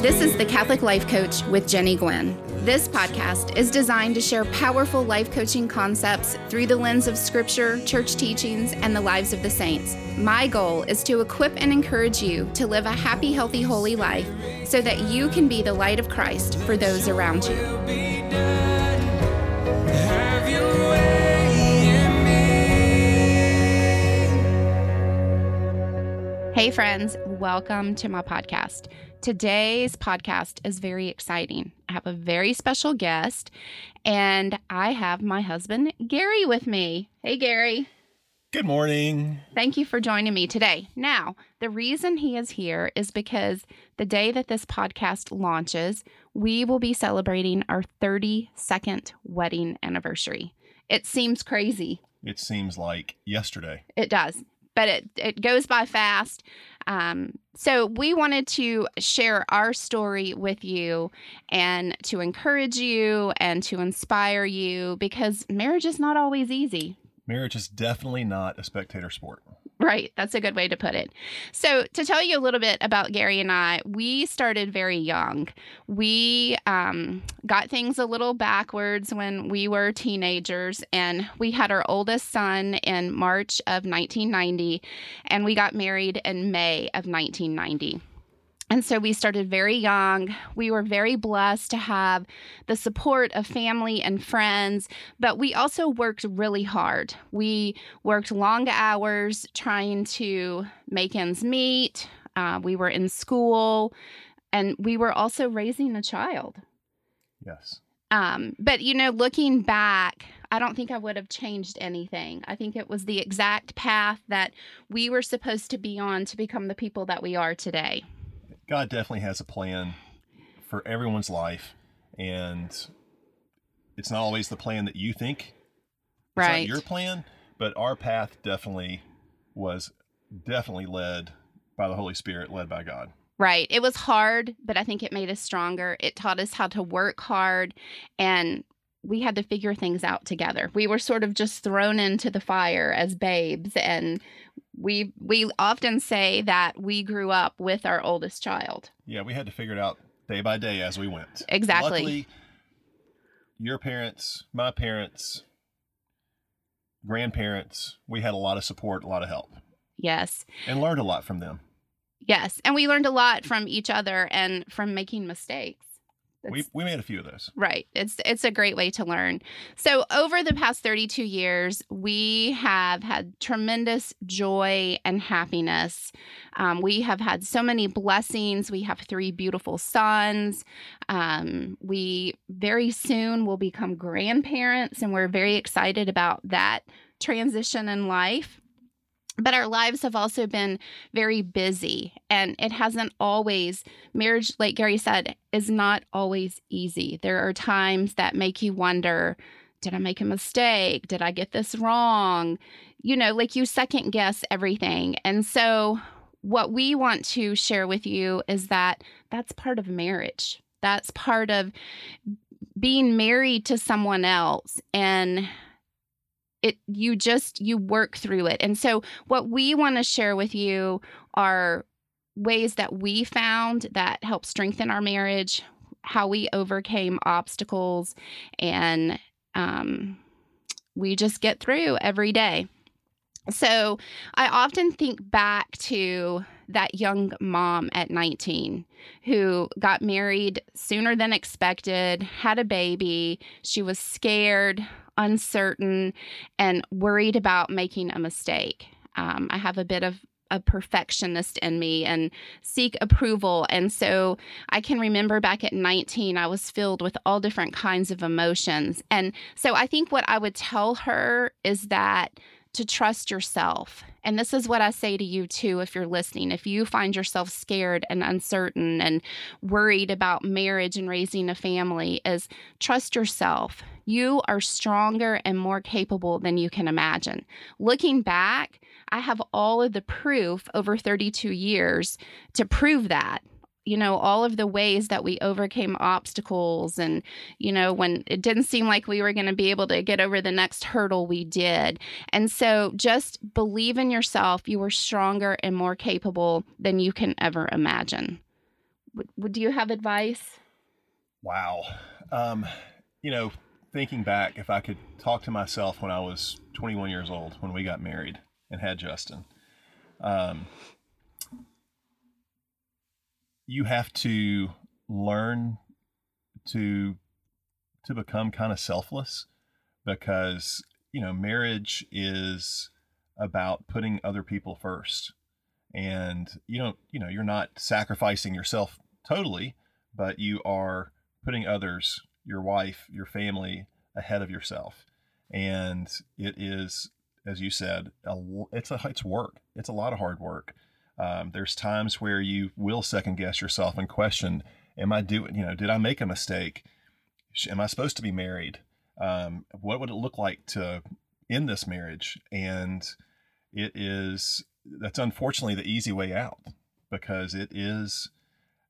This is the Catholic Life Coach with Jennie Guinn. This podcast is designed to share powerful life coaching concepts through the lens of scripture, church teachings, and the lives of the saints. My goal is to equip and encourage you to live a happy, healthy, holy life so that you can be the light of Christ for those around you. Hey, friends, welcome to my podcast. Today's podcast is very exciting. I have a very special guest, and I have my husband, Gary, with me. Hey, Gary. Good morning. Thank you for joining me today. Now, the reason he is here is because the day that this podcast launches, we will be celebrating our 32nd wedding anniversary. It seems crazy. It seems like yesterday. It does, but it, it goes by fast. Um, so, we wanted to share our story with you and to encourage you and to inspire you because marriage is not always easy. Marriage is definitely not a spectator sport. Right. That's a good way to put it. So, to tell you a little bit about Gary and I, we started very young. We um, got things a little backwards when we were teenagers, and we had our oldest son in March of 1990, and we got married in May of 1990. And so we started very young. We were very blessed to have the support of family and friends, but we also worked really hard. We worked long hours trying to make ends meet. Uh, we were in school, and we were also raising a child. Yes. Um, but you know, looking back, I don't think I would have changed anything. I think it was the exact path that we were supposed to be on to become the people that we are today. God definitely has a plan for everyone's life, and it's not always the plan that you think. Right. Not your plan, but our path definitely was definitely led by the Holy Spirit, led by God. Right. It was hard, but I think it made us stronger. It taught us how to work hard and we had to figure things out together. We were sort of just thrown into the fire as babes and we we often say that we grew up with our oldest child. Yeah, we had to figure it out day by day as we went. Exactly. Luckily, your parents, my parents, grandparents, we had a lot of support, a lot of help, Yes. and learned a lot from them. Yes. And we learned a lot from each other and from making mistakes. We, we made a few of those. Right. It's it's a great way to learn. So over the past 32 years, we have had tremendous joy and happiness. Um, we have had so many blessings. We have three beautiful sons. Um, we very soon will become grandparents, and we're very excited about that transition in life. But our lives have also been very busy, and it hasn't always, marriage, like Gary said, is not always easy. There are times that make you wonder did I make a mistake? Did I get this wrong? You know, like you second guess everything. And so, what we want to share with you is that that's part of marriage. That's part of being married to someone else. And it you just you work through it. And so what we want to share with you are ways that we found that help strengthen our marriage how we overcame obstacles and um, we just get through every day. So i often think back to that young mom at 19 who got married sooner than expected had a baby. She was scared uncertain and worried about making a mistake. Um, I have a bit of a perfectionist in me and seek approval. And so I can remember back at 19, I was filled with all different kinds of emotions. And so I think what I would tell her is that to trust yourself. And this is what I say to you too, if you're listening. If you find yourself scared and uncertain and worried about marriage and raising a family, is trust yourself. You are stronger and more capable than you can imagine. Looking back, I have all of the proof over 32 years to prove that. You know, all of the ways that we overcame obstacles, and, you know, when it didn't seem like we were going to be able to get over the next hurdle, we did. And so just believe in yourself. You are stronger and more capable than you can ever imagine. Would, do you have advice? Wow. Um, you know, thinking back, if I could talk to myself when I was 21 years old, when we got married and had Justin, um, you have to learn to to become kind of selfless because you know marriage is about putting other people first. And you don't you know you're not sacrificing yourself totally but you are putting others your wife your family ahead of yourself. And it is as you said a, it's a it's work. It's a lot of hard work. Um, there's times where you will second guess yourself and question am i doing you know did i make a mistake? Am i supposed to be married? Um, what would it look like to end this marriage? And it is that's unfortunately the easy way out because it is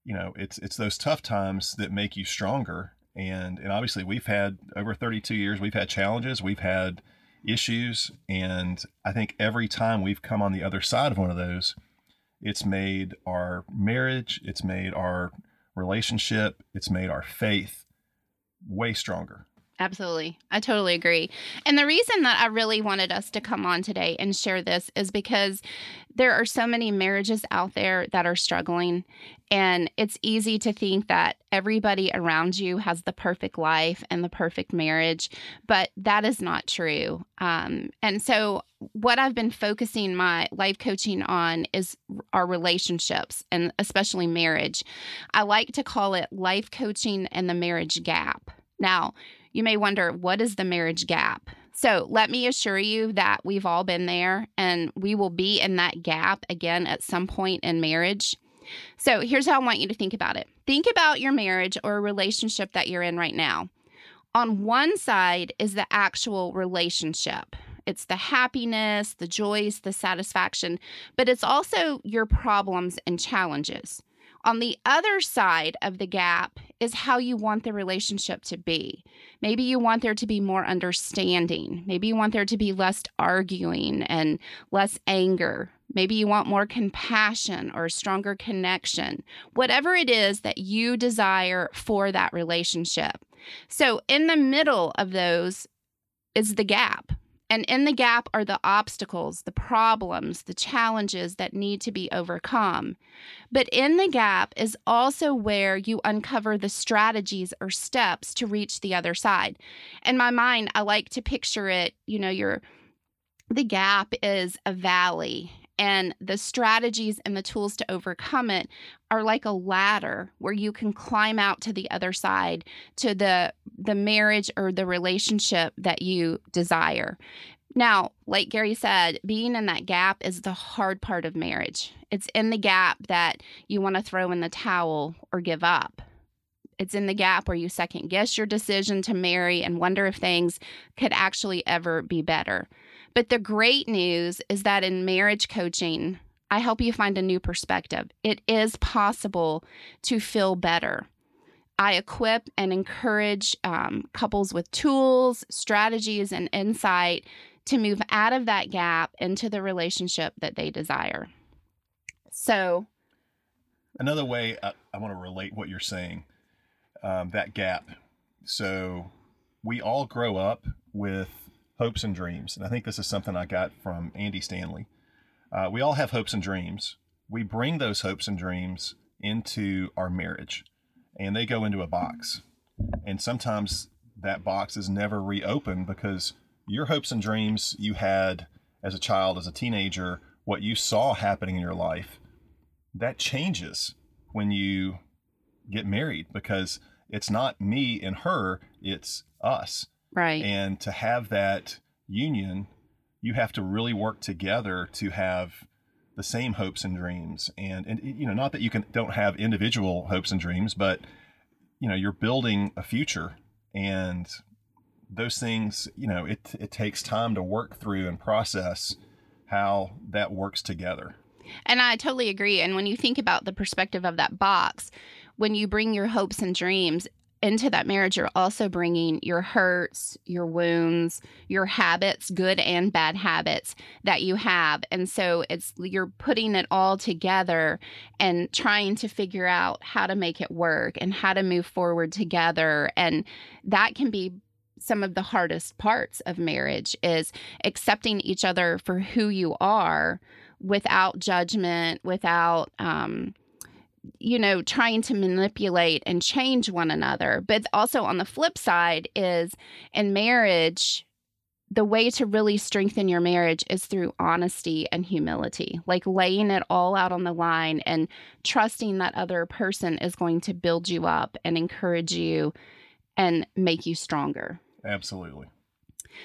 you know it's it's those tough times that make you stronger and and obviously we've had over 32 years we've had challenges we've had issues and i think every time we've come on the other side of one of those it's made our marriage it's made our relationship it's made our faith way stronger Absolutely. I totally agree. And the reason that I really wanted us to come on today and share this is because there are so many marriages out there that are struggling. And it's easy to think that everybody around you has the perfect life and the perfect marriage, but that is not true. Um, and so, what I've been focusing my life coaching on is our relationships and especially marriage. I like to call it life coaching and the marriage gap. Now, you may wonder, what is the marriage gap? So let me assure you that we've all been there and we will be in that gap again at some point in marriage. So here's how I want you to think about it think about your marriage or relationship that you're in right now. On one side is the actual relationship. It's the happiness, the joys, the satisfaction, but it's also your problems and challenges. On the other side of the gap is how you want the relationship to be. Maybe you want there to be more understanding. Maybe you want there to be less arguing and less anger. Maybe you want more compassion or stronger connection. Whatever it is that you desire for that relationship. So, in the middle of those is the gap. And in the gap are the obstacles, the problems, the challenges that need to be overcome. But in the gap is also where you uncover the strategies or steps to reach the other side. In my mind, I like to picture it, you know, your the gap is a valley and the strategies and the tools to overcome it are like a ladder where you can climb out to the other side to the the marriage or the relationship that you desire. Now like gary said being in that gap is the hard part of marriage. It's in the gap that you want to throw in the towel or give up. It's in the gap where you second guess your decision to marry and wonder if things could actually ever be better but the great news is that in marriage coaching, I help you find a new perspective. It is possible to feel better. I equip and encourage um, couples with tools, strategies, and insight to move out of that gap into the relationship that they desire. So, another way I, I want to relate what you're saying um, that gap. So, we all grow up with hopes and dreams. And I think this is something I got from Andy Stanley. Uh, we all have hopes and dreams. We bring those hopes and dreams into our marriage and they go into a box. And sometimes that box is never reopened because your hopes and dreams you had as a child, as a teenager, what you saw happening in your life, that changes when you get married because it's not me and her, it's us. Right. And to have that union, you have to really work together to have the same hopes and dreams. And and you know, not that you can don't have individual hopes and dreams, but you know, you're building a future and those things, you know, it it takes time to work through and process how that works together. And I totally agree. And when you think about the perspective of that box, when you bring your hopes and dreams, into that marriage, you're also bringing your hurts, your wounds, your habits, good and bad habits that you have. And so it's you're putting it all together and trying to figure out how to make it work and how to move forward together. And that can be some of the hardest parts of marriage is accepting each other for who you are without judgment, without um, you know, trying to manipulate and change one another. But also on the flip side is in marriage, the way to really strengthen your marriage is through honesty and humility, like laying it all out on the line and trusting that other person is going to build you up and encourage you and make you stronger. Absolutely.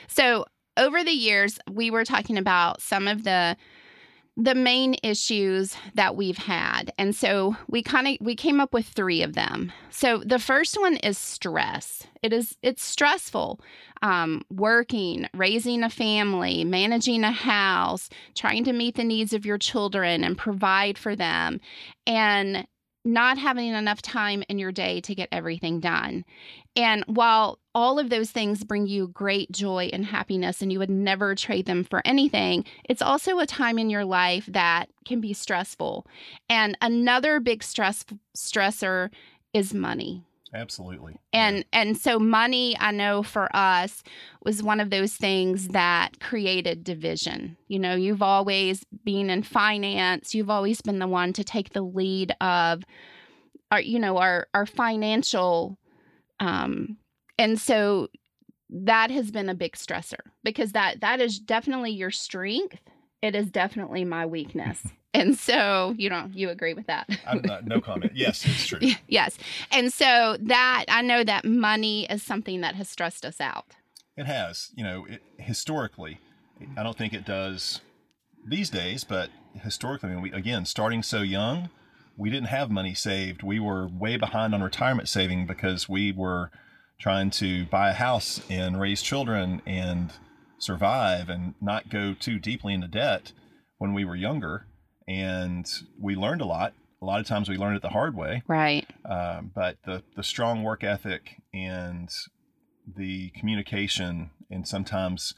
So, over the years, we were talking about some of the the main issues that we've had. And so we kind of we came up with three of them. So the first one is stress. It is it's stressful. Um, working raising a family managing a house trying to meet the needs of your children and provide for them and not having enough time in your day to get everything done. And while all of those things bring you great joy and happiness, and you would never trade them for anything, it's also a time in your life that can be stressful. And another big stress stressor is money. Absolutely. And yeah. and so money I know for us was one of those things that created division. You know, you've always been in finance, you've always been the one to take the lead of our you know, our our financial um and so that has been a big stressor because that that is definitely your strength. It is definitely my weakness. And so you know you agree with that. Not, no comment. Yes, it's true. yes, and so that I know that money is something that has stressed us out. It has, you know, it, historically, I don't think it does these days, but historically, I mean, we again starting so young, we didn't have money saved. We were way behind on retirement saving because we were trying to buy a house and raise children and survive and not go too deeply into debt when we were younger and we learned a lot. A lot of times we learned it the hard way. Right. Um, but the the strong work ethic and the communication, and sometimes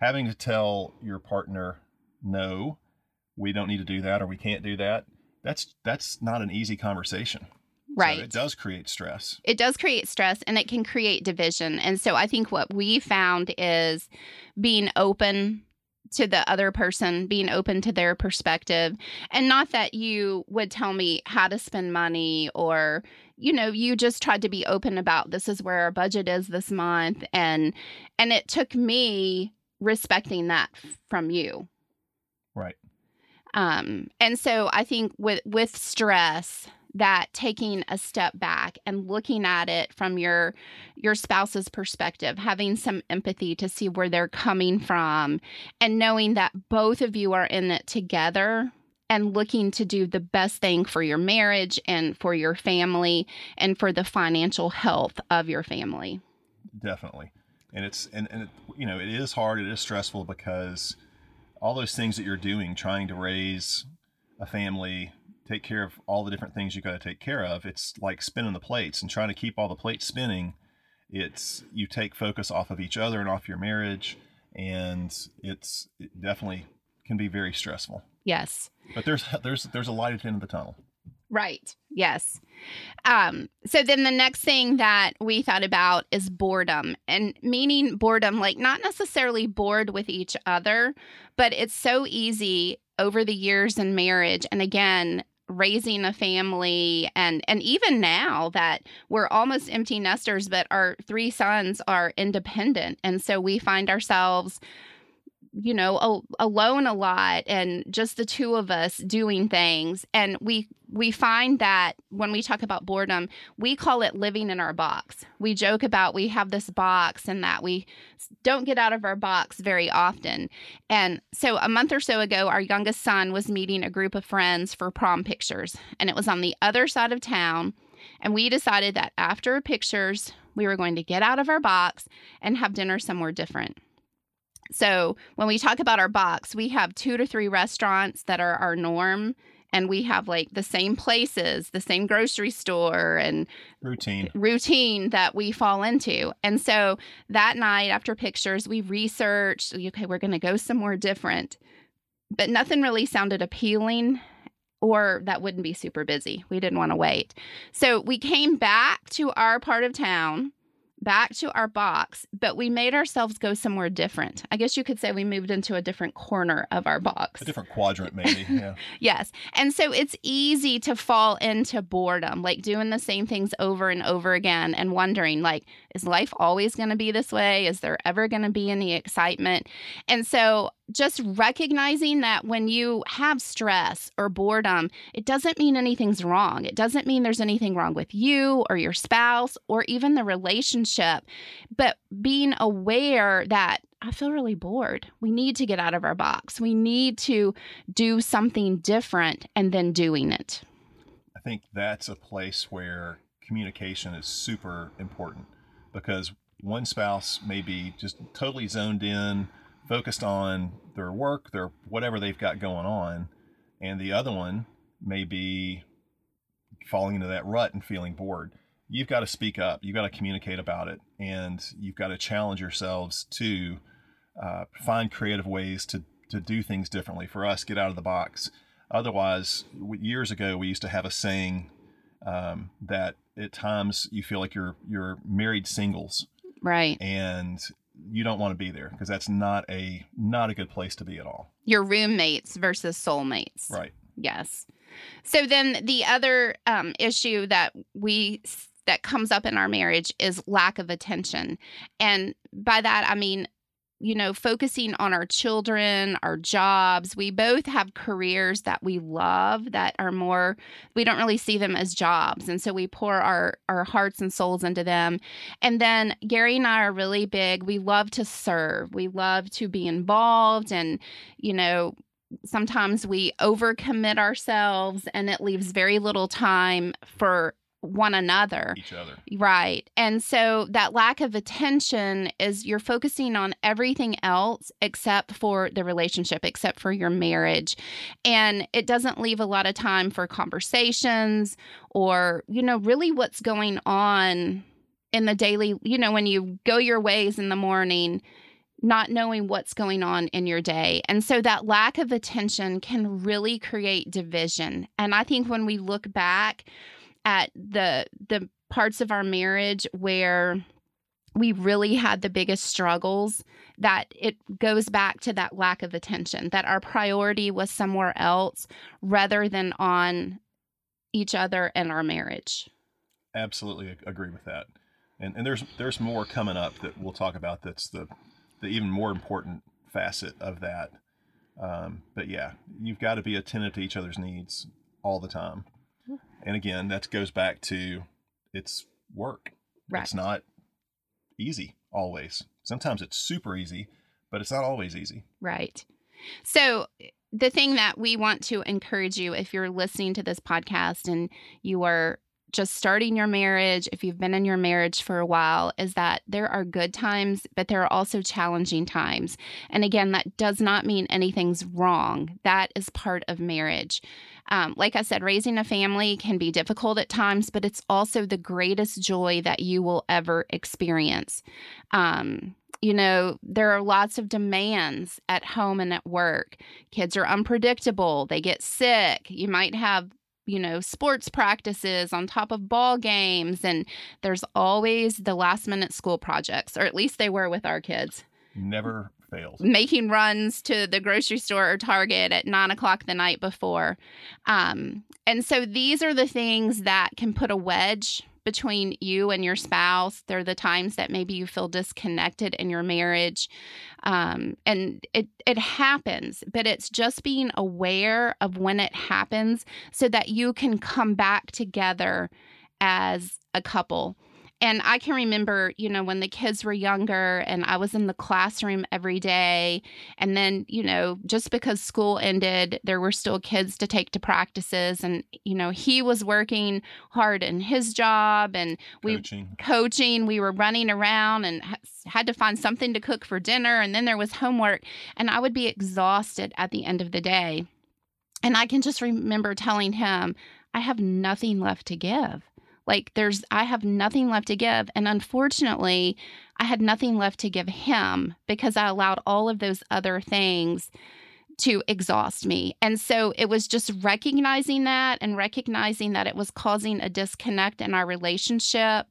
having to tell your partner, no, we don't need to do that, or we can't do that. That's that's not an easy conversation. Right. So it does create stress. It does create stress and it can create division. And so I think what we found is being open to the other person, being open to their perspective. And not that you would tell me how to spend money or, you know, you just tried to be open about this is where our budget is this month. And and it took me respecting that from you. Right. Um, and so I think with with stress, that taking a step back and looking at it from your your spouse's perspective having some empathy to see where they're coming from and knowing that both of you are in it together and looking to do the best thing for your marriage and for your family and for the financial health of your family. Definitely. And it's and, and it, you know it is hard it is stressful because all those things that you're doing trying to raise a family take care of all the different things you got to take care of. It's like spinning the plates and trying to keep all the plates spinning. It's you take focus off of each other and off your marriage, and it's it definitely can be very stressful. Yes. But there's there's there's a light at the end of the tunnel. Right. Yes. Um, so then the next thing that we thought about is boredom and meaning boredom, like not necessarily bored with each other, but it's so easy over the years in marriage. And again, raising a family and and even now that we're almost empty nesters but our three sons are independent. And so we find ourselves you know al- alone a lot and just the two of us doing things. And we we find that when we talk about boredom we call it living in our box. We joke about we have this box and that we don't get out of our box very often. And so a month or so ago our youngest son was meeting a group of friends for prom pictures and it was on the other side of town. And we decided that after pictures we were going to get out of our box and have dinner somewhere different so when we talk about our box, we have two to three restaurants that are our norm and we have like the same places, the same grocery store and routine routine that we fall into. And so that night after pictures, we researched, okay, we're going to go somewhere different. But nothing really sounded appealing or that wouldn't be super busy. We didn't want to wait. So we came back to our part of town back to our box, but we made ourselves go somewhere different. I guess you could say we moved into a different corner of our box. A different quadrant, maybe. Yeah. yes. And so it's easy to fall into boredom, like doing the same things over and over again and wondering, like, is life always going to be this way? Is there ever going to be any excitement? And so just recognizing that when you have stress or boredom, it doesn't mean anything's wrong. It doesn't mean there's anything wrong with you or your spouse or even the relationship. But being aware that I feel really bored. We need to get out of our box. We need to do something different and then doing it. I think that's a place where communication is super important because one spouse may be just totally zoned in focused on their work, their whatever they've got going on, and the other one may be falling into that rut and feeling bored. You've got to speak up. You've got to communicate about it, and you've got to challenge yourselves to uh, find creative ways to to do things differently. For us, get out of the box. Otherwise, years ago we used to have a saying um, that at times you feel like you're you're married singles, right? And you don't want to be there because that's not a not a good place to be at all. Your roommates versus soulmates. Right. Yes. So then the other um, issue that we that comes up in our marriage is lack of attention, and by that I mean you know, focusing on our children, our jobs. We both have careers that we love that are more we don't really see them as jobs. And so we pour our our hearts and souls into them. And then Gary and I are really big. We love to serve. We love to be involved and you know, sometimes we overcommit ourselves and it leaves very little time for one another. Each other. Right. And so that lack of attention is you're focusing on everything else except for the relationship, except for your marriage. And it doesn't leave a lot of time for conversations or, you know, really what's going on in the daily, you know, when you go your ways in the morning not knowing what's going on in your day. And so that lack of attention can really create division. And I think when we look back, at the the parts of our marriage where we really had the biggest struggles that it goes back to that lack of attention that our priority was somewhere else rather than on each other and our marriage. Absolutely agree with that. And and there's there's more coming up that we'll talk about that's the the even more important facet of that. Um, but yeah you've got to be attentive to each other's needs all the time and again, that goes back to it's work. Right. It's not easy always. Sometimes it's super easy, but it's not always easy. Right. So, the thing that we want to encourage you if you're listening to this podcast and you are just starting your marriage, if you've been in your marriage for a while, is that there are good times, but there are also challenging times. And again, that does not mean anything's wrong. That is part of marriage. Um, like I said, raising a family can be difficult at times, but it's also the greatest joy that you will ever experience. Um, you know, there are lots of demands at home and at work. Kids are unpredictable, they get sick. You might have you know sports practices on top of ball games and there's always the last minute school projects or at least they were with our kids. Never fails making runs to the grocery store or target at nine o'clock the night before. Um, and so these are the things that can put a wedge between you and your spouse. They're the times that maybe you feel disconnected in your marriage. Um, and it, it happens, but it's just being aware of when it happens so that you can come back together as a couple. And I can remember, you know, when the kids were younger and I was in the classroom every day. And then, you know, just because school ended, there were still kids to take to practices. And, you know, he was working hard in his job and we coaching. coaching. We were running around and had to find something to cook for dinner. And then there was homework. And I would be exhausted at the end of the day. And I can just remember telling him, I have nothing left to give. Like there's I have nothing left to give and unfortunately I had nothing left to give him because I allowed all of those other things to exhaust me. And so it was just recognizing that and recognizing that it was causing a disconnect in our relationship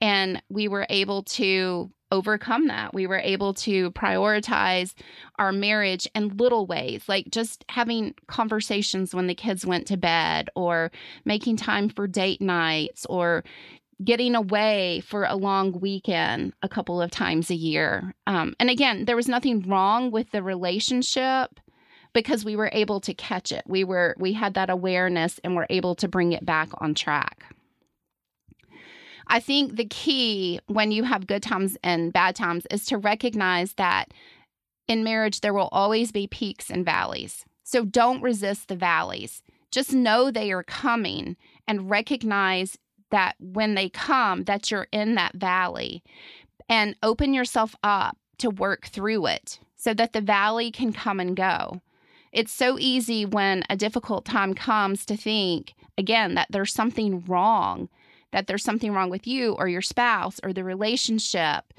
and we were able to overcome that. We were able to prioritize our marriage in little ways, like just having conversations when the kids went to bed, or making time for date nights, or getting away for a long weekend a couple of times a year. Um, and again, there was nothing wrong with the relationship because we were able to catch it. We were we had that awareness and were able to bring it back on track. I think the key when you have good times and bad times is to recognize that in marriage, there will always be peaks and valleys. So don't resist the valleys. Just know they are coming and recognize that when they come that you're in that valley and open yourself up to work through it so that the valley can come and go. It's so easy when a difficult time comes to think again that there's something wrong that there's something wrong with you or your spouse or the relationship,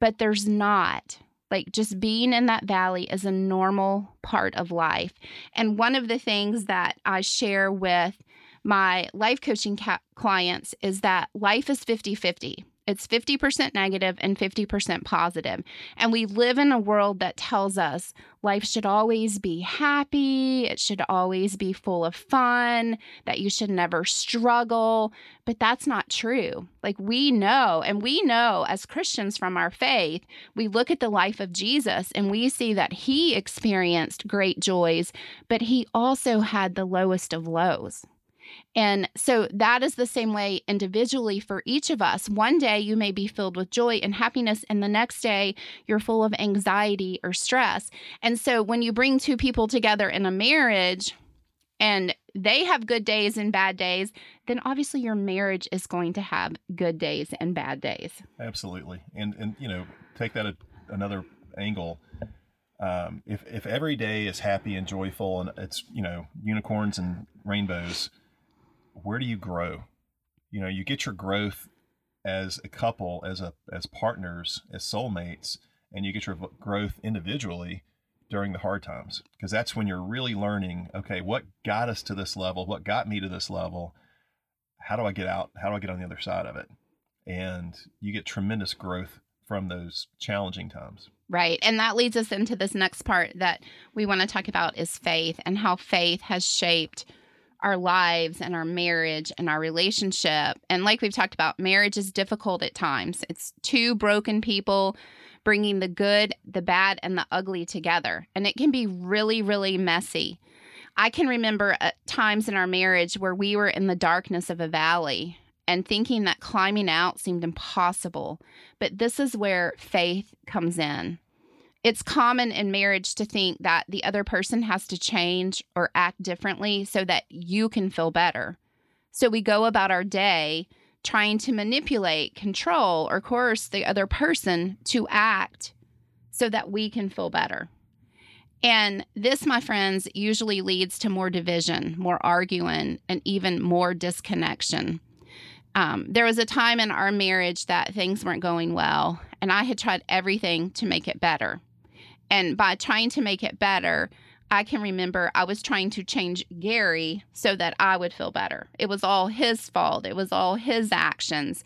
but there's not. Like just being in that valley is a normal part of life. And one of the things that I share with my life coaching ca- clients is that life is 50 50. It's 50% negative and 50% positive. And we live in a world that tells us life should always be happy, it should always be full of fun, that you should never struggle. But that's not true. Like we know, and we know as Christians from our faith, we look at the life of Jesus and we see that he experienced great joys, but he also had the lowest of lows. And so that is the same way individually for each of us. One day you may be filled with joy and happiness, and the next day you're full of anxiety or stress. And so when you bring two people together in a marriage, and they have good days and bad days, then obviously your marriage is going to have good days and bad days. Absolutely. And and you know, take that a, another angle. Um, if if every day is happy and joyful and it's you know unicorns and rainbows, where do you grow? You know, you get your growth as a couple, as a as partners, as soulmates, and you get your growth individually during the hard times because that's when you're really learning okay what got us to this level? What got me to this level? How do i get out? How do i get on the other side of it? And you get tremendous growth from those challenging times. Right and that leads us into this next part that we want to talk about is faith and how faith has shaped our lives and our marriage and our relationship. And like we've talked about, marriage is difficult at times. It's two broken people bringing the good, the bad, and the ugly together. And it can be really, really messy. I can remember uh, times in our marriage where we were in the darkness of a valley and thinking that climbing out seemed impossible. But this is where faith comes in it's common in marriage to think that the other person has to change or act differently so that you can feel better. So we go about our day trying to manipulate, control, or coerce the other person to act so that we can feel better. And this, my friends, usually leads to more division, more arguing, and even more disconnection. Um, there was a time in our marriage that things weren't going well, and I had tried everything to make it better. And by trying to make it better, I can remember I was trying to change Gary so that I would feel better. It was all his fault, it was all his actions.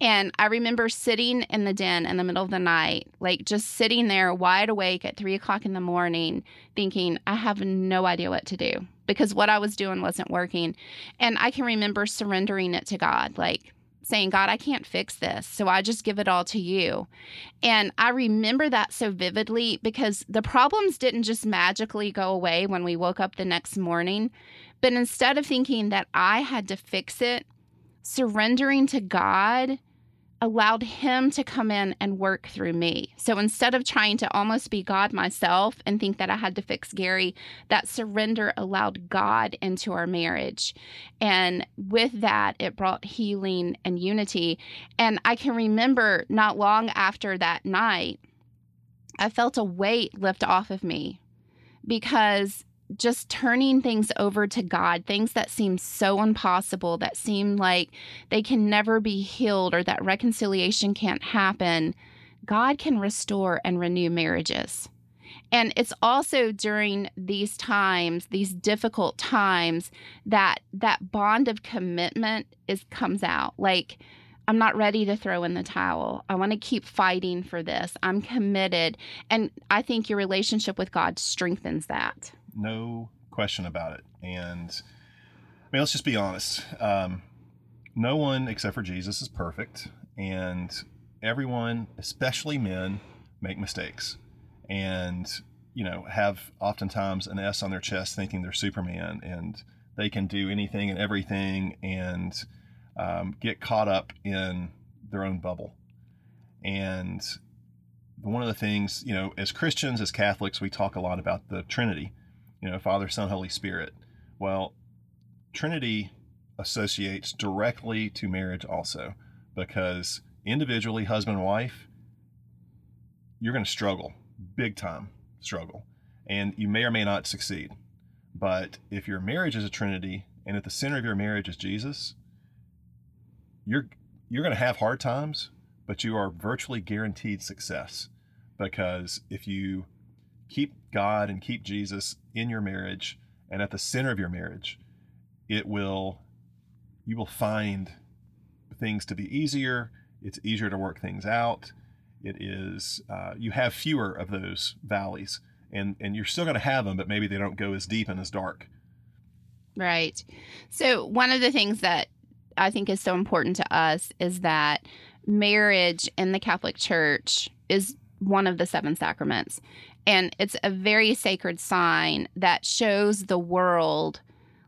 And I remember sitting in the den in the middle of the night, like just sitting there wide awake at three o'clock in the morning, thinking, I have no idea what to do because what I was doing wasn't working. And I can remember surrendering it to God, like, saying, God, I can't fix this. So I just give it all to you. And I remember that so vividly because the problems didn't just magically go away when we woke up the next morning. But instead of thinking that I had to fix it, surrendering to God allowed him to come in and work through me. So instead of trying to almost be God myself and think that I had to fix Gary, that surrender allowed God into our marriage. And with that, it brought healing and unity. And I can remember not long after that night, I felt a weight lift off of me because just turning things over to God, things that seem so impossible, that seem like they can never be healed or that reconciliation can't happen, God can restore and renew marriages. And it's also during these times, these difficult times, that that bond of commitment is comes out. Like I'm not ready to throw in the towel. I want to keep fighting for this. I'm committed. And I think your relationship with God strengthens that. No question about it. And I mean, let's just be honest. Um, no one except for Jesus is perfect. And everyone, especially men, make mistakes. And, you know, have oftentimes an S on their chest thinking they're Superman and they can do anything and everything. And, um, get caught up in their own bubble. And one of the things, you know, as Christians, as Catholics, we talk a lot about the Trinity, you know, Father, Son, Holy Spirit. Well, Trinity associates directly to marriage also because individually, husband and wife, you're going to struggle, big time struggle, and you may or may not succeed. But if your marriage is a Trinity and at the center of your marriage is Jesus, you're you're going to have hard times, but you are virtually guaranteed success because if you keep God and keep Jesus in your marriage and at the center of your marriage, it will you will find things to be easier. It's easier to work things out. It is uh, you have fewer of those valleys, and and you're still going to have them, but maybe they don't go as deep and as dark. Right. So one of the things that I think is so important to us is that marriage in the Catholic Church is one of the seven sacraments. And it's a very sacred sign that shows the world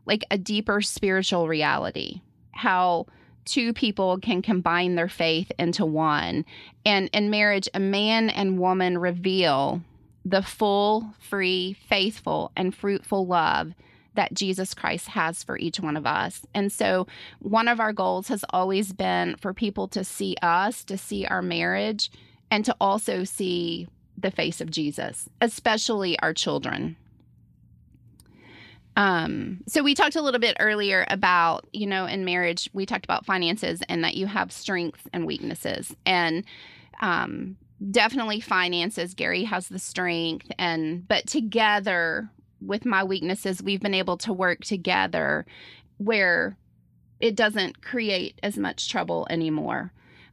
like a deeper spiritual reality, how two people can combine their faith into one. And in marriage, a man and woman reveal the full, free, faithful, and fruitful love that Jesus Christ has for each one of us. And so, one of our goals has always been for people to see us, to see our marriage, and to also see the face of Jesus, especially our children. Um, so we talked a little bit earlier about, you know, in marriage, we talked about finances and that you have strengths and weaknesses. And um, definitely finances, Gary has the strength and but together with my weaknesses, we've been able to work together where it doesn't create as much trouble anymore.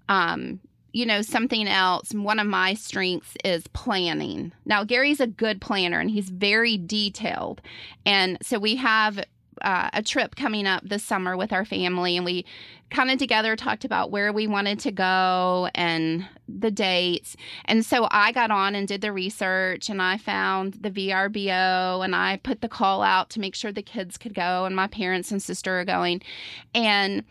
Um, you know, something else, one of my strengths is planning. Now, Gary's a good planner and he's very detailed. And so we have uh, a trip coming up this summer with our family, and we kind of together talked about where we wanted to go and the dates. And so I got on and did the research, and I found the VRBO, and I put the call out to make sure the kids could go, and my parents and sister are going. And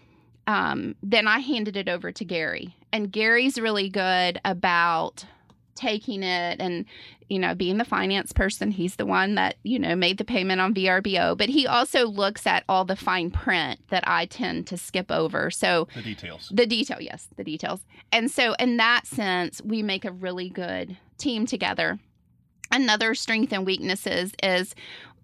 um, then I handed it over to Gary. And Gary's really good about taking it and you know being the finance person. He's the one that you know made the payment on vrbo but he also looks at all the fine print that i tend to skip over. So the details. The detail yes the details. And so in that sense we make a really good team together. Another strength and weaknesses is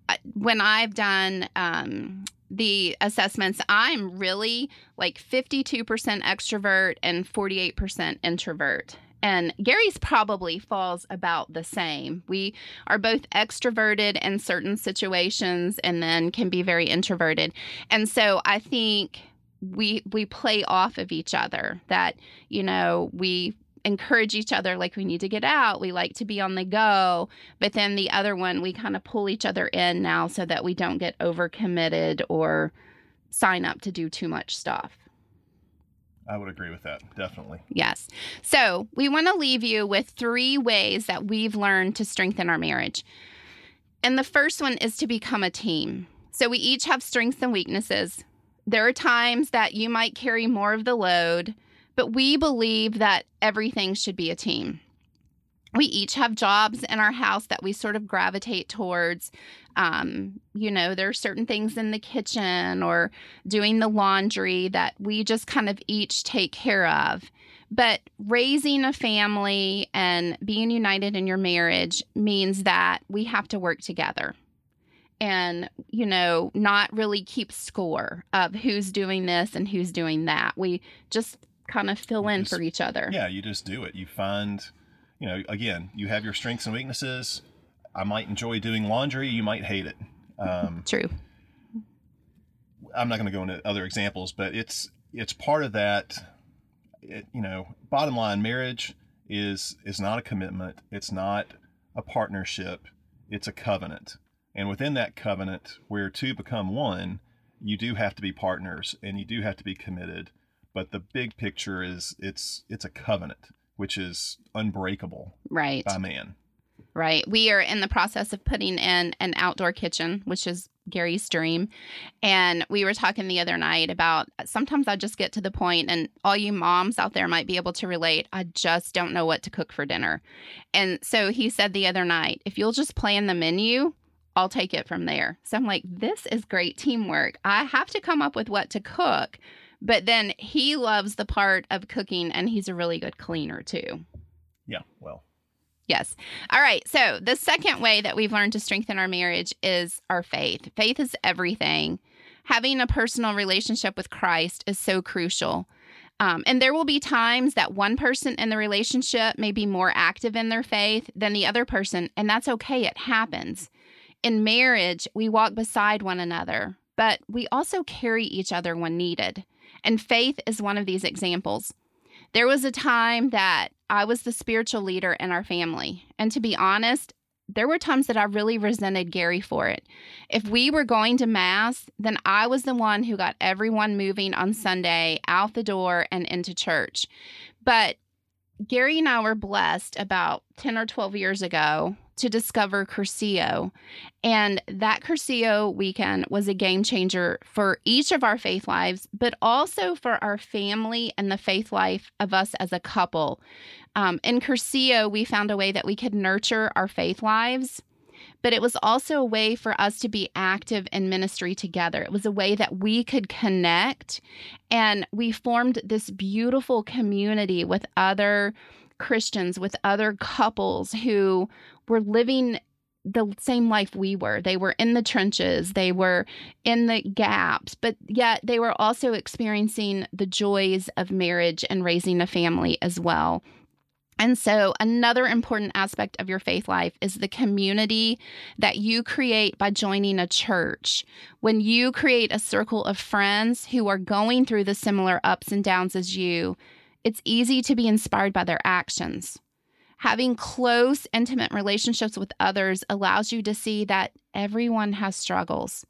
uh, when i've done um, the assessments, I'm really like 52% extrovert and 48% introvert. And Gary's probably falls about the same. We are both extroverted in certain situations and then can be very introverted. And so I think we we play off of each other that you know we encourage each other like we need to get out we like to be on the go but then the other one we kind of pull each other in now so that we don't get overcommitted or sign up to do too much stuff I would agree with that, definitely. Yes. So we want to leave you with three ways that we've learned to strengthen our marriage. And the first one is to become a team. So we each have strengths and weaknesses. There are times that you might carry more of the load, but we believe that everything should be a team we each have jobs in our house that we sort of gravitate towards. Um, you know, there are certain things in the kitchen or doing the laundry that we just kind of each take care of. But raising a family and being united in your marriage means that we have to work together. and, you know, not really keep score of who's doing this and who's doing that. We just kind of fill You in just- for each other. Yeah, you just do it. You find, you know, again, you have your strengths and weaknesses. I might enjoy doing laundry. You might hate it. Um, True. I'm not going to go into other examples, but it's it's part of that. It, you know, bottom line, marriage is is not a commitment. It's not a partnership. It's a covenant, and within that covenant, where two become one, you do have to be partners and you do have to be committed. But the big picture is it's it's a covenant, which is unbreakable Right. by man. Right. We are in the process of putting in an outdoor kitchen, which is Gary's dream. And we were talking the other night about sometimes I just get to the point, and all you moms out there might be able to relate. I just don't know what to cook for dinner. And so he said the other night, if you'll just plan the menu, I'll take it from there. So I'm like, this is great teamwork. I have to come up with what to cook. But then he loves the part of cooking, and he's a really good cleaner too. Yeah. Well, Yes. All right. So, the second way that we've learned to strengthen our marriage is our faith. Faith is everything. Having a personal relationship with Christ is so crucial. Um, and there will be times that one person in the relationship may be more active in their faith than the other person, and that's okay. It happens. In marriage, we walk beside one another, but we also carry each other when needed. And faith is one of these examples. There was a time that I was the spiritual leader in our family. And to be honest, there were times that I really resented Gary for it. If we were going to Mass, then I was the one who got everyone moving on Sunday out the door and into church. But Gary and I were blessed about 10 or 12 years ago to discover Cursillo. And that Cursillo weekend was a game changer for each of our faith lives, but also for our family and the faith life of us as a couple. Um, in Cursillo, we found a way that we could nurture our faith lives, but it was also a way for us to be active in ministry together. It was a way that we could connect, and we formed this beautiful community with other Christians, with other couples who were living the same life we were. They were in the trenches, they were in the gaps, but yet they were also experiencing the joys of marriage and raising a family as well. And so, another important aspect of your faith life is the community that you create by joining a church. When you create a circle of friends who are going through the similar ups and downs as you, it's easy to be inspired by their actions. Having close, intimate relationships with others allows you to see that everyone has struggles.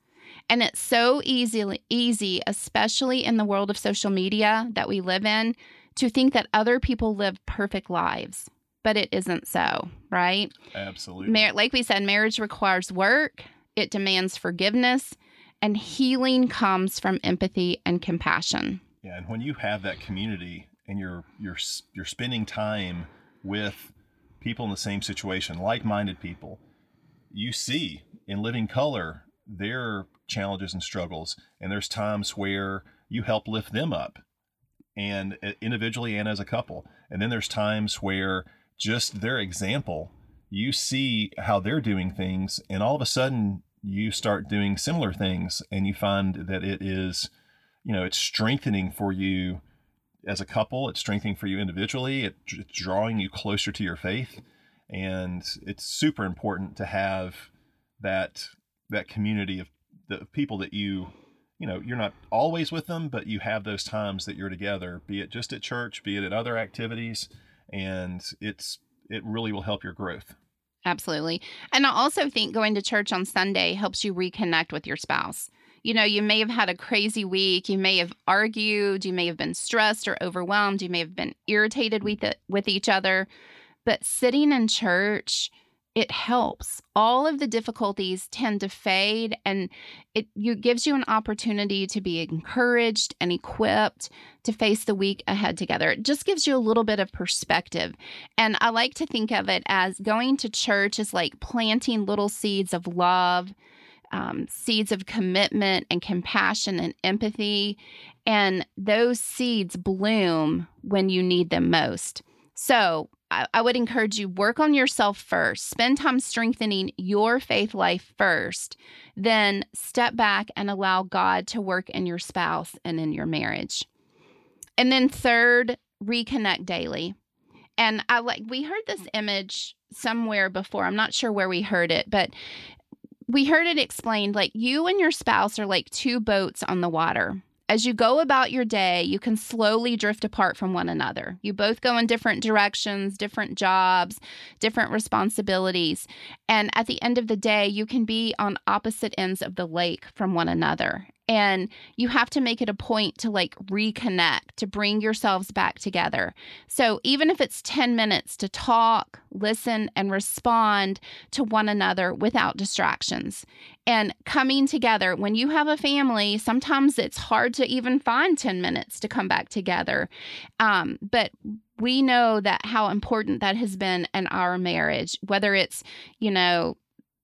And it's so easy, easy, especially in the world of social media that we live in, to think that other people live perfect lives. But it isn't so, right? absolutely. Mar- like we said, marriage requires work, it demands forgiveness, and healing comes from empathy and compassion. Yeah, and when you have that community and you're you're you're spending time with people in the same situation, like-minded people, you see in living color their challenges and struggles, and there's times where you help lift them up, and uh, individually and as a couple, and then there's times where just their example, you see how they're doing things, and all of a sudden you start doing similar things, and you find that it is you know it's strengthening for you as a couple it's strengthening for you individually it, it's drawing you closer to your faith and it's super important to have that that community of the people that you you know you're not always with them but you have those times that you're together be it just at church be it at other activities and it's it really will help your growth Absolutely. And I also think going to church on Sunday helps you reconnect with your spouse. You know, you may have had a crazy week, you may have argued, you may have been stressed or overwhelmed, you may have been irritated with it, with each other, but sitting in church it helps. All of the difficulties tend to fade and it you, gives you an opportunity to be encouraged and equipped to face the week ahead together. It just gives you a little bit of perspective. And I like to think of it as going to church is like planting little seeds of love, um, seeds of commitment and compassion and empathy. And those seeds bloom when you need them most. So, I, I would encourage you work on yourself first. Spend time strengthening your faith life first. Then step back and allow God to work in your spouse and in your marriage. And then third, reconnect daily. And I like we heard this image somewhere before. I'm not sure where we heard it, but we heard it explained like you and your spouse are like two boats on the water. As you go about your day, you can slowly drift apart from one another. You both go in different directions, different jobs, different responsibilities. And at the end of the day, you can be on opposite ends of the lake from one another and you have to make it a point to like reconnect to bring yourselves back together. So even if it's 10 minutes to talk listen and respond to one another without distractions. And coming together when you have a family sometimes it's hard to even find 10 minutes to come back together. Um, but we know that how important that has been in our marriage whether it's you know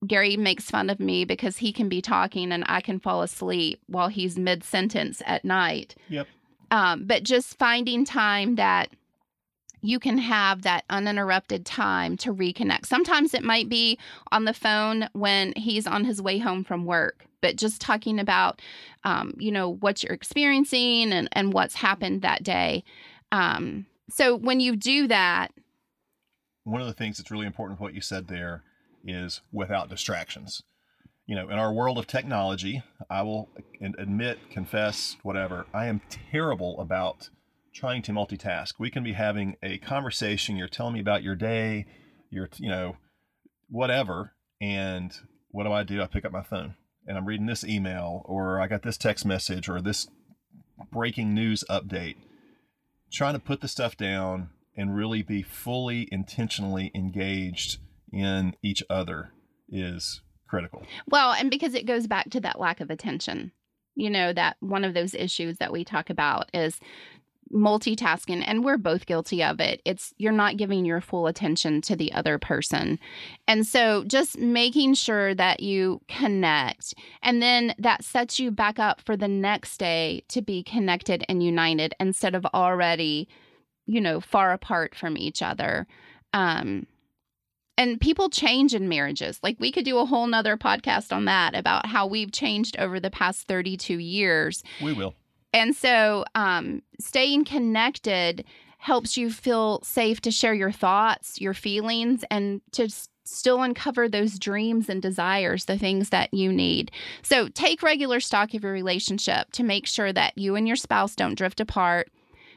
Gary makes fun of me because he can be talking and I can fall asleep while he's mid sentence at night. Yep. Um, but just finding time that you can have that uninterrupted time to reconnect. Sometimes it might be on the phone when he's on his way home from work, but just talking about, um, you know, what you're experiencing and, and what's happened that day. Um, so when you do that, one of the things that's really important what you said there is without distractions. You know, in our world of technology, I will admit, confess, whatever, I am terrible about trying to multitask. We can be having a conversation, you're telling me about your day, you're, you know, whatever. And what do I do? I pick up my phone and I'm reading this email or I got this text message or this breaking news update. Trying to put the stuff down and really be fully intentionally engaged in each other is critical. Well, and because it goes back to that lack of attention. You know, that one of those issues that we talk about is multitasking and we're both guilty of it it's you're not giving your full attention to the other person and so just making sure that you connect and then that sets you back up for the next day to be connected and united instead of already you know far apart from each other um and people change in marriages. Like we could do a whole nother podcast on that about how we've changed over the past 32 years. We will. And so um, staying connected helps you feel safe to share your thoughts, your feelings, and to still uncover those dreams and desires, the things that you need. So take regular stock of your relationship to make sure that you and your spouse don't drift apart.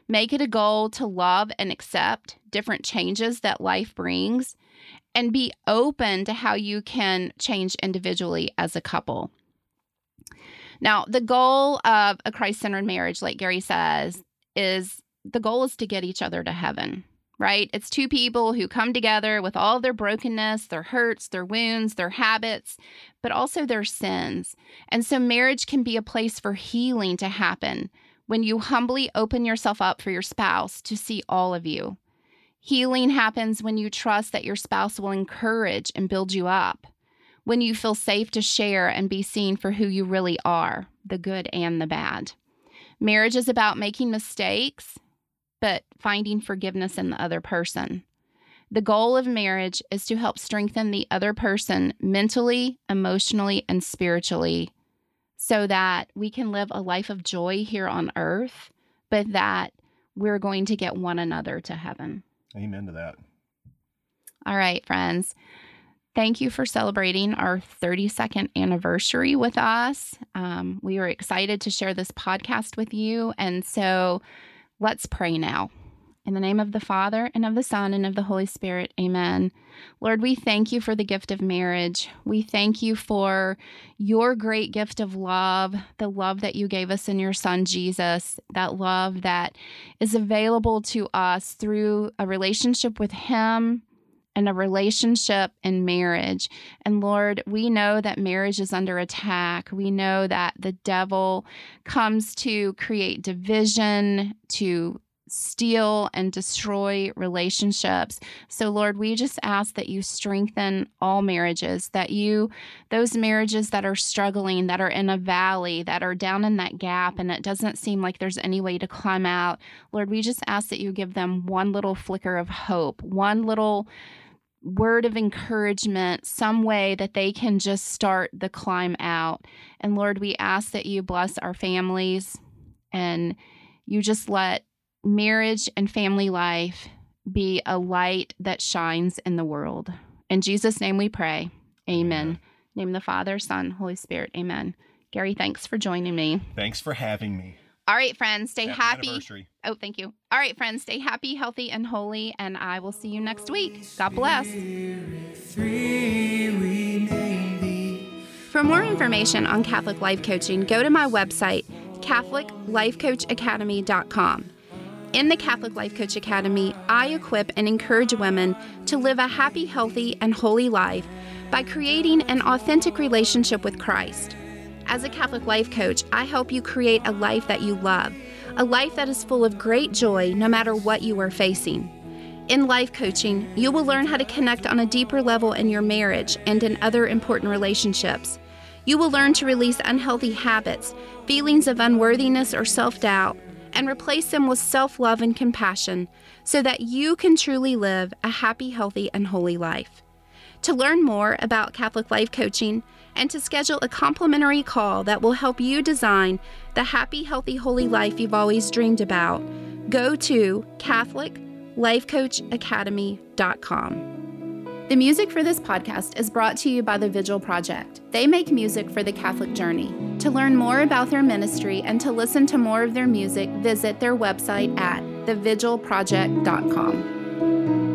Make it a goal to love and accept different changes that life brings and be open to how you can change individually as a couple. Now, the goal of a Christ centered marriage, like Gary says, is the goal is to get each other to heaven, right? It's two people who come together with all their brokenness, their hurts, their wounds, their habits, but also their sins. And so, marriage can be a place for healing to happen when you humbly open yourself up for your spouse to see all of you. Healing happens when you trust that your spouse will encourage and build you up, when you feel safe to share and be seen for who you really are, the good and the bad. Marriage is about making mistakes, but finding forgiveness in the other person. The goal of marriage is to help strengthen the other person mentally, emotionally, and spiritually so that we can live a life of joy here on earth, but that we're going to get one another to heaven. Amen to that. All right, friends. Thank you for celebrating our 32nd anniversary with us. Um, we are excited to share this podcast with you. And so let's pray now. In the name of the Father, and of the Son, and of the Holy Spirit, amen. Lord, we thank you for the gift of marriage. We thank you for your great gift of love, the love that you gave us in your Son, Jesus, that love that is available to us through a relationship with Him and a relationship in marriage. And Lord, we know that marriage is under attack. We know that the devil comes to create division, to steal and destroy relationships. So, Lord, we just ask that you strengthen all marriages, that you, those marriages that are struggling, that are in a valley, that are down in that gap, and it doesn't seem like there's any way to climb out, Lord, we just ask that you give them one little flicker of hope, one little word of encouragement, some way that they can just start the climb out. And Lord, we ask that you bless our families and you just let marriage and family life be a light that shines in the world. In Jesus' name we pray. Amen. Amen. Name the Father, Son, Holy Spirit. Amen. Gary, thanks for joining me. Thanks for having me. All right, friends, stay happy. happy. Oh, thank you. All right, friends, stay happy, healthy, and holy, and I will see you next week. God bless. For more information on Catholic Life Coaching, go to my website, CatholicLifeCoachAcademy.com. In the Catholic Life Coach Academy, I equip and encourage women to live a happy, healthy, and holy life by creating an authentic relationship with Christ. As a Catholic life coach, I help you create a life that you love, a life that is full of great joy no matter what you are facing. In life coaching, you will learn how to connect on a deeper level in your marriage and in other important relationships. You will learn to release unhealthy habits, feelings of unworthiness or self doubt, and replace them with self love and compassion so that you can truly live a happy, healthy, and holy life. To learn more about Catholic Life Coaching and to schedule a complimentary call that will help you design the happy, healthy, holy life you've always dreamed about, go to CatholicLifeCoachAcademy.com. The music for this podcast is brought to you by the Vigil Project. They make music for the Catholic journey. To learn more about their ministry and to listen to more of their music, visit their website at thevigilproject.com.